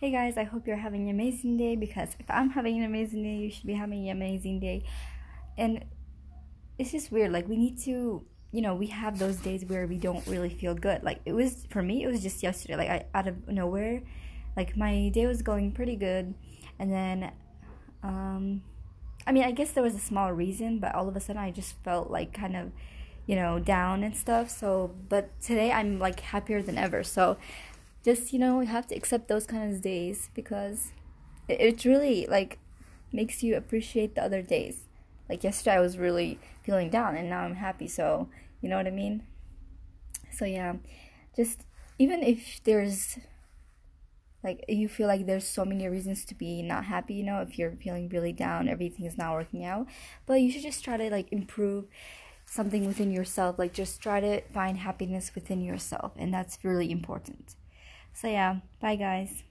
Hey guys, I hope you're having an amazing day because if I'm having an amazing day, you should be having an amazing day. And it's just weird. Like, we need to, you know, we have those days where we don't really feel good. Like, it was, for me, it was just yesterday. Like, I, out of nowhere, like, my day was going pretty good. And then, um, I mean, I guess there was a small reason, but all of a sudden I just felt like kind of, you know, down and stuff. So, but today I'm like happier than ever. So, just you know you have to accept those kind of days because it, it really like makes you appreciate the other days. Like yesterday i was really feeling down and now i'm happy so you know what i mean? So yeah. Just even if there's like you feel like there's so many reasons to be not happy you know if you're feeling really down everything is not working out but you should just try to like improve something within yourself. Like just try to find happiness within yourself and that's really important so, yeah, bye guys.